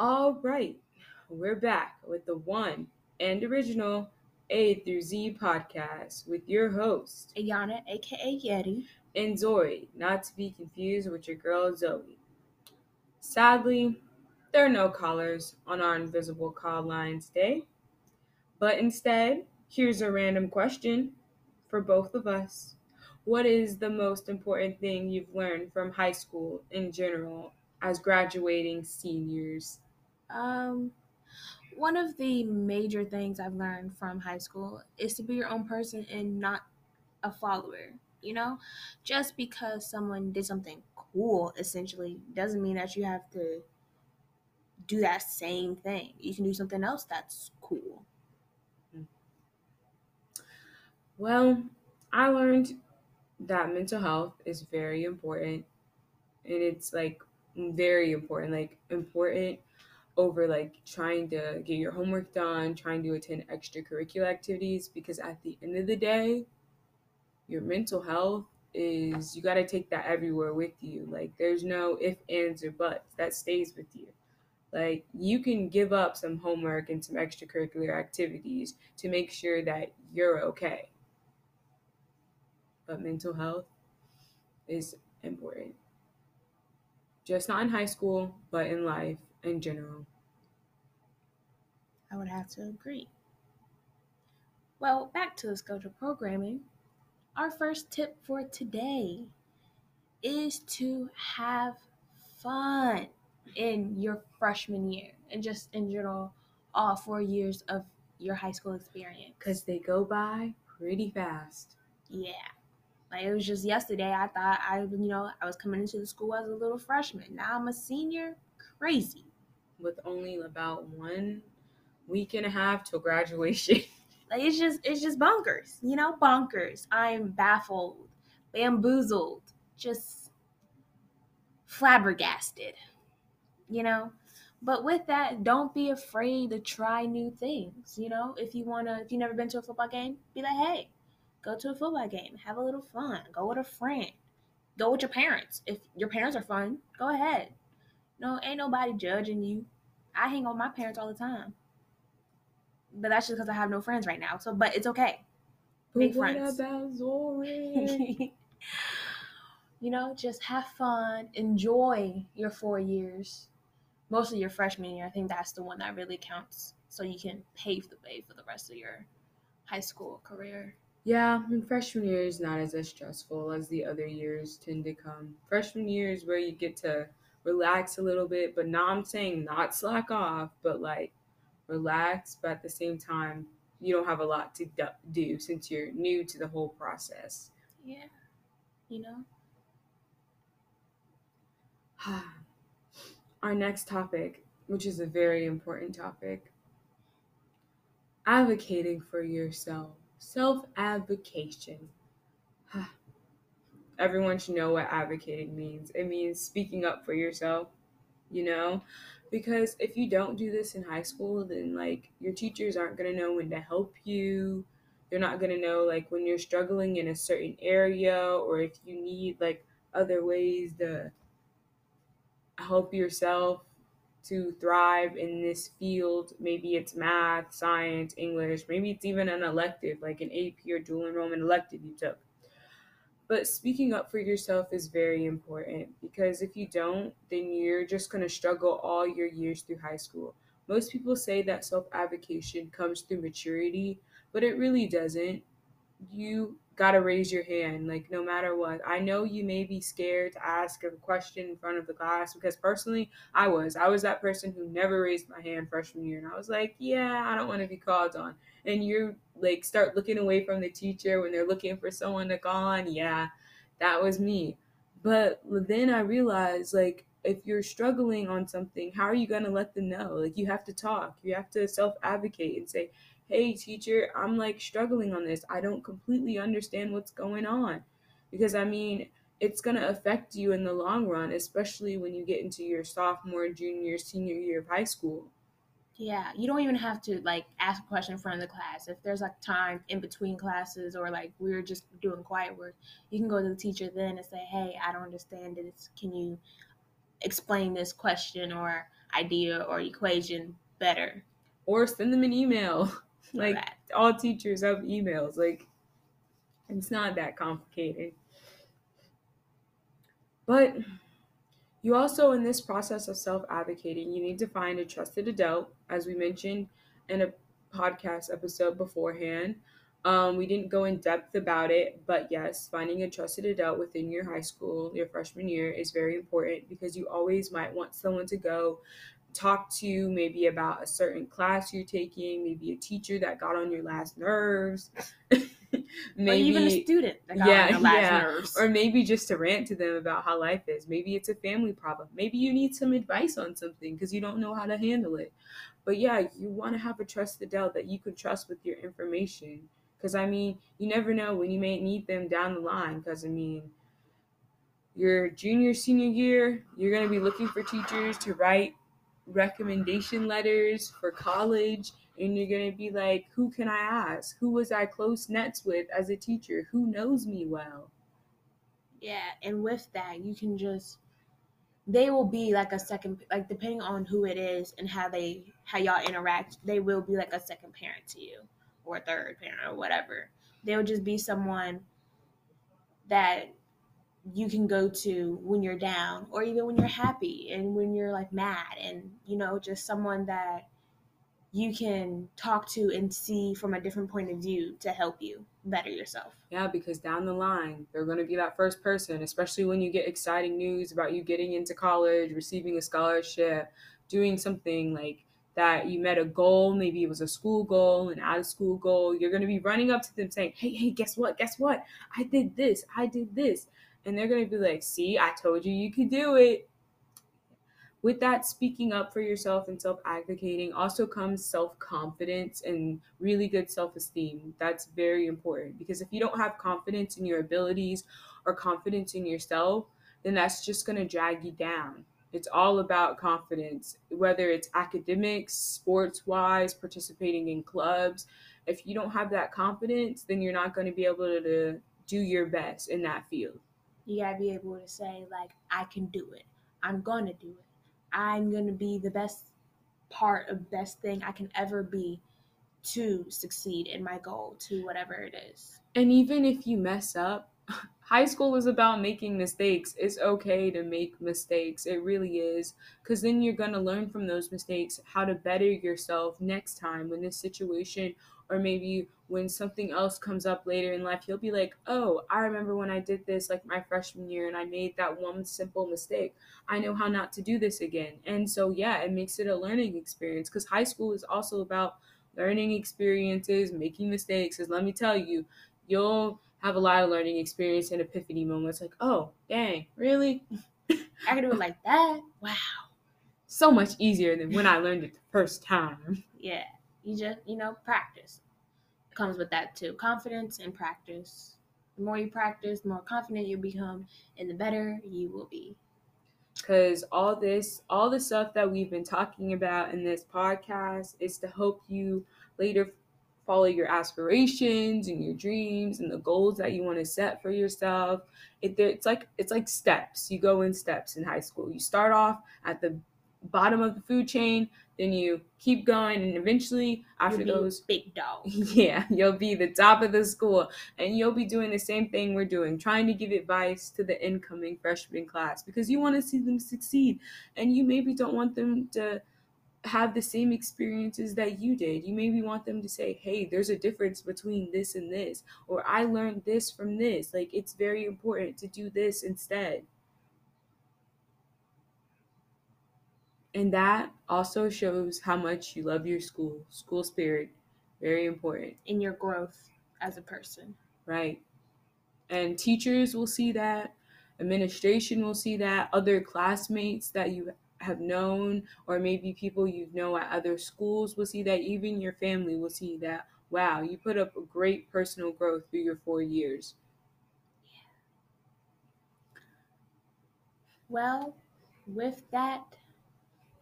All right, we're back with the one and original A through Z podcast with your host, Ayana, aka Yeti. and Zori, not to be confused with your girl Zoe. Sadly, there are no callers on our invisible call line today, but instead, here's a random question for both of us. What is the most important thing you've learned from high school in general as graduating seniors? Um, one of the major things I've learned from high school is to be your own person and not a follower. You know, just because someone did something cool, essentially, doesn't mean that you have to do that same thing. You can do something else that's cool. Well, I learned that mental health is very important and it's like very important, like important over like trying to get your homework done, trying to attend extracurricular activities because at the end of the day, your mental health is you got to take that everywhere with you. Like there's no if ands or buts that stays with you. Like you can give up some homework and some extracurricular activities to make sure that you're okay. But mental health is important. Just not in high school, but in life in general. I would have to agree. Well, back to the schedule programming. Our first tip for today is to have fun in your freshman year and just in general all four years of your high school experience. Because they go by pretty fast. Yeah. Like it was just yesterday. I thought I, you know, I was coming into the school as a little freshman. Now I'm a senior. Crazy. With only about one week and a half till graduation. Like it's just, it's just bonkers. You know, bonkers. I'm baffled, bamboozled, just flabbergasted. You know. But with that, don't be afraid to try new things. You know, if you wanna, if you've never been to a football game, be like, hey, go to a football game, have a little fun, go with a friend, go with your parents. If your parents are fun, go ahead. No, ain't nobody judging you. I hang with my parents all the time. But that's just because I have no friends right now. So, but it's okay. Make But what friends. about Zori? you know, just have fun, enjoy your four years, mostly your freshman year. I think that's the one that really counts. So you can pave the way for the rest of your high school career. yeah, I mean, freshman year is not as, as stressful as the other years tend to come. Freshman year is where you get to relax a little bit, but now I'm saying not slack off, but like relax, but at the same time, you don't have a lot to do- since you're new to the whole process. Yeah. You know? Our next topic, which is a very important topic advocating for yourself, self advocation. Everyone should know what advocating means. It means speaking up for yourself, you know? Because if you don't do this in high school, then like your teachers aren't going to know when to help you. They're not going to know like when you're struggling in a certain area or if you need like other ways to help yourself to thrive in this field. Maybe it's math, science, English, maybe it's even an elective, like an AP or dual enrollment elective you took. But speaking up for yourself is very important because if you don't, then you're just going to struggle all your years through high school. Most people say that self advocation comes through maturity, but it really doesn't. You got to raise your hand, like, no matter what. I know you may be scared to ask a question in front of the class because personally, I was. I was that person who never raised my hand freshman year. And I was like, yeah, I don't want to be called on. And you like start looking away from the teacher when they're looking for someone to call on. Yeah, that was me. But then I realized, like, if you're struggling on something, how are you going to let them know? Like, you have to talk, you have to self advocate and say, hey, teacher, I'm like struggling on this. I don't completely understand what's going on. Because I mean, it's going to affect you in the long run, especially when you get into your sophomore, junior, senior year of high school. Yeah, you don't even have to like ask a question in front of the class. If there's like time in between classes or like we're just doing quiet work, you can go to the teacher then and say, "Hey, I don't understand this. Can you explain this question?" Or idea or equation better. Or send them an email. like Correct. all teachers have emails. Like it's not that complicated. But you also, in this process of self advocating, you need to find a trusted adult, as we mentioned in a podcast episode beforehand. Um, we didn't go in depth about it, but yes, finding a trusted adult within your high school, your freshman year, is very important because you always might want someone to go talk to, maybe about a certain class you're taking, maybe a teacher that got on your last nerves. Or even a student that got Yeah, on your last yeah. nerves. or maybe just to rant to them about how life is. Maybe it's a family problem. Maybe you need some advice on something because you don't know how to handle it. But yeah, you want to have a trusted adult that you can trust with your information. Because I mean, you never know when you may need them down the line. Because I mean, your junior, senior year, you're going to be looking for teachers to write recommendation letters for college. And you're going to be like, who can I ask? Who was I close nets with as a teacher? Who knows me well? Yeah, and with that, you can just they will be like a second like depending on who it is and how they how y'all interact, they will be like a second parent to you or a third parent or whatever. They'll just be someone that you can go to when you're down or even when you're happy and when you're like mad and you know just someone that you can talk to and see from a different point of view to help you better yourself. Yeah, because down the line, they're going to be that first person, especially when you get exciting news about you getting into college, receiving a scholarship, doing something like that. You met a goal, maybe it was a school goal, an out of school goal. You're going to be running up to them saying, Hey, hey, guess what? Guess what? I did this. I did this. And they're going to be like, See, I told you you could do it. With that, speaking up for yourself and self advocating also comes self confidence and really good self esteem. That's very important because if you don't have confidence in your abilities or confidence in yourself, then that's just going to drag you down. It's all about confidence, whether it's academics, sports wise, participating in clubs. If you don't have that confidence, then you're not going to be able to do your best in that field. You gotta be able to say, like, I can do it. I'm gonna do it. I'm gonna be the best part of best thing I can ever be to succeed in my goal, to whatever it is. And even if you mess up, high school is about making mistakes. It's okay to make mistakes. It really is. Because then you're going to learn from those mistakes how to better yourself next time when this situation or maybe when something else comes up later in life, you'll be like, oh, I remember when I did this like my freshman year and I made that one simple mistake. I know how not to do this again. And so, yeah, it makes it a learning experience because high school is also about learning experiences, making mistakes. Because let me tell you, you'll have a lot of learning experience and epiphany moments like, oh, dang, really? I can do it like that. Wow. So much easier than when I learned it the first time. Yeah. You just, you know, practice comes with that too. Confidence and practice. The more you practice, the more confident you become, and the better you will be. because all this all the stuff that we've been talking about in this podcast is to help you later follow your aspirations and your dreams and the goals that you want to set for yourself. It, it's like it's like steps. You go in steps in high school. You start off at the bottom of the food chain then you keep going and eventually after You'll be those big dog. yeah, you'll be the top of the school and you'll be doing the same thing we're doing, trying to give advice to the incoming freshman class because you want to see them succeed and you maybe don't want them to have the same experiences that you did. You maybe want them to say, "Hey, there's a difference between this and this," or "I learned this from this." Like it's very important to do this instead. And that also shows how much you love your school. School spirit, very important, in your growth as a person. right? And teachers will see that, administration will see that, other classmates that you have known, or maybe people you know at other schools will see that, even your family will see that. Wow, you put up a great personal growth through your four years. Well, with that,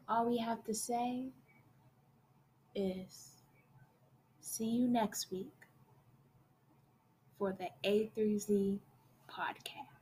all we have to say is see you next week for the A through Z podcast.